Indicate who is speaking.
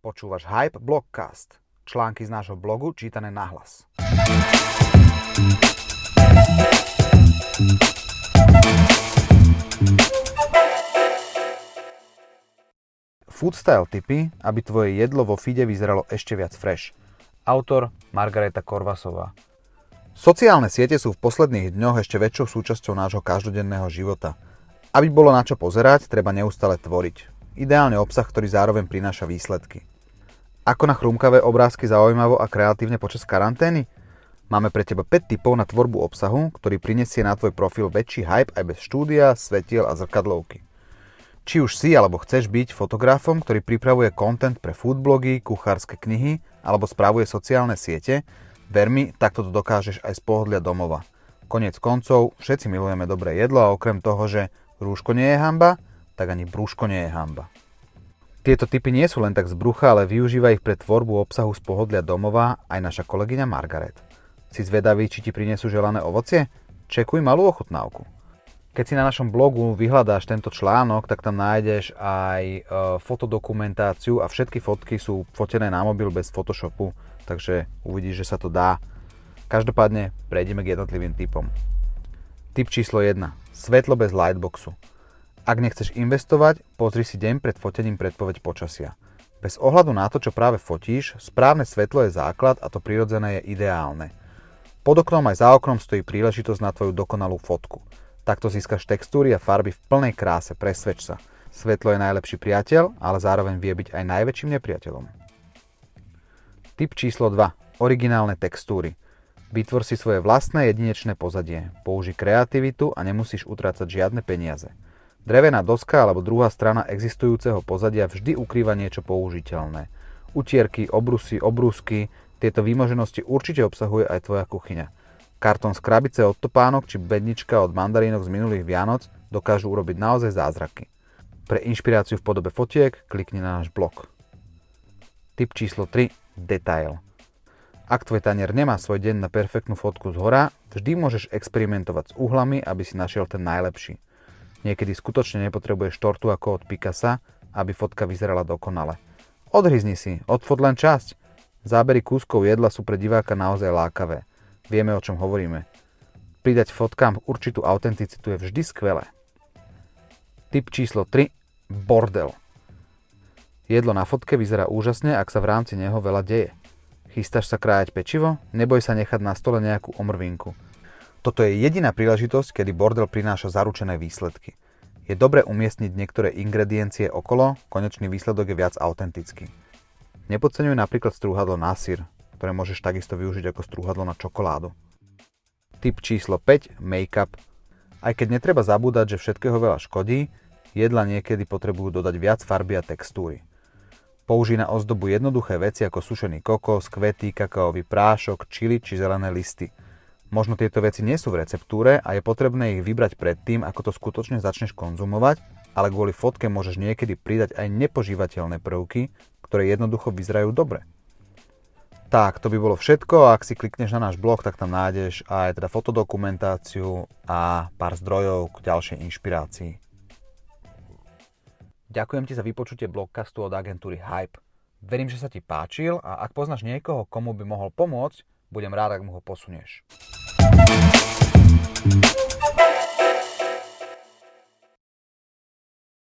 Speaker 1: Počúvaš Hype Blogcast. Články z nášho blogu čítané nahlas. Foodstyle tipy, aby tvoje jedlo vo feede vyzeralo ešte viac fresh. Autor Margareta Korvasová. Sociálne siete sú v posledných dňoch ešte väčšou súčasťou nášho každodenného života. Aby bolo na čo pozerať, treba neustále tvoriť. Ideálne obsah, ktorý zároveň prináša výsledky. Ako na chrumkavé obrázky zaujímavo a kreatívne počas karantény? Máme pre teba 5 typov na tvorbu obsahu, ktorý prinesie na tvoj profil väčší hype aj bez štúdia, svetiel a zrkadlovky. Či už si alebo chceš byť fotografom, ktorý pripravuje content pre foodblogy, kuchárske knihy alebo spravuje sociálne siete, ver mi, takto to dokážeš aj z pohodlia domova. Konec koncov, všetci milujeme dobré jedlo a okrem toho, že rúško nie je hamba, tak ani brúško nie je hamba. Tieto typy nie sú len tak z brucha, ale využíva ich pre tvorbu obsahu z pohodlia domova aj naša kolegyňa Margaret. Si zvedavý, či ti prinesú želané ovocie? Čekuj malú ochutnávku. Keď si na našom blogu vyhľadáš tento článok, tak tam nájdeš aj e, fotodokumentáciu a všetky fotky sú fotené na mobil bez Photoshopu, takže uvidíš, že sa to dá. Každopádne prejdeme k jednotlivým typom. Typ číslo 1. Svetlo bez lightboxu. Ak nechceš investovať, pozri si deň pred fotením predpoveď počasia. Bez ohľadu na to, čo práve fotíš, správne svetlo je základ a to prirodzené je ideálne. Pod oknom aj za oknom stojí príležitosť na tvoju dokonalú fotku. Takto získaš textúry a farby v plnej kráse, presvedč sa. Svetlo je najlepší priateľ, ale zároveň vie byť aj najväčším nepriateľom. Typ číslo 2. Originálne textúry. Vytvor si svoje vlastné jedinečné pozadie. Použi kreativitu a nemusíš utrácať žiadne peniaze. Drevená doska alebo druhá strana existujúceho pozadia vždy ukrýva niečo použiteľné. Utierky, obrusy, obrúsky, tieto výmoženosti určite obsahuje aj tvoja kuchyňa. Kartón z krabice od topánok či bednička od mandarínok z minulých Vianoc dokážu urobiť naozaj zázraky. Pre inšpiráciu v podobe fotiek klikni na náš blog. Tip číslo 3. Detail. Ak tvoj tanier nemá svoj deň na perfektnú fotku z hora, vždy môžeš experimentovať s uhlami, aby si našiel ten najlepší. Niekedy skutočne nepotrebuješ tortu ako od Picasa, aby fotka vyzerala dokonale. Odhryzni si, odfot len časť. Zábery kúskov jedla sú pre diváka naozaj lákavé. Vieme, o čom hovoríme. Pridať fotkám určitú autenticitu je vždy skvelé. Tip číslo 3. Bordel. Jedlo na fotke vyzerá úžasne, ak sa v rámci neho veľa deje. Chystáš sa krájať pečivo? Neboj sa nechať na stole nejakú omrvinku. Toto je jediná príležitosť, kedy bordel prináša zaručené výsledky. Je dobre umiestniť niektoré ingrediencie okolo, konečný výsledok je viac autentický. Nepodceňuj napríklad strúhadlo na syr, ktoré môžeš takisto využiť ako strúhadlo na čokoládu. Tip číslo 5. Make-up. Aj keď netreba zabúdať, že všetkého veľa škodí, jedla niekedy potrebujú dodať viac farby a textúry. Použij na ozdobu jednoduché veci ako sušený kokos, kvety, kakaový prášok, čili či zelené listy – Možno tieto veci nie sú v receptúre a je potrebné ich vybrať predtým, ako to skutočne začneš konzumovať, ale kvôli fotke môžeš niekedy pridať aj nepožívateľné prvky, ktoré jednoducho vyzerajú dobre. Tak, to by bolo všetko. Ak si klikneš na náš blog, tak tam nájdeš aj teda fotodokumentáciu a pár zdrojov k ďalšej inšpirácii. Ďakujem ti za vypočutie blogcastu od agentúry Hype. Verím, že sa ti páčil a ak poznáš niekoho, komu by mohol pomôcť, budem rád, ak mu ho posunieš. Thank you.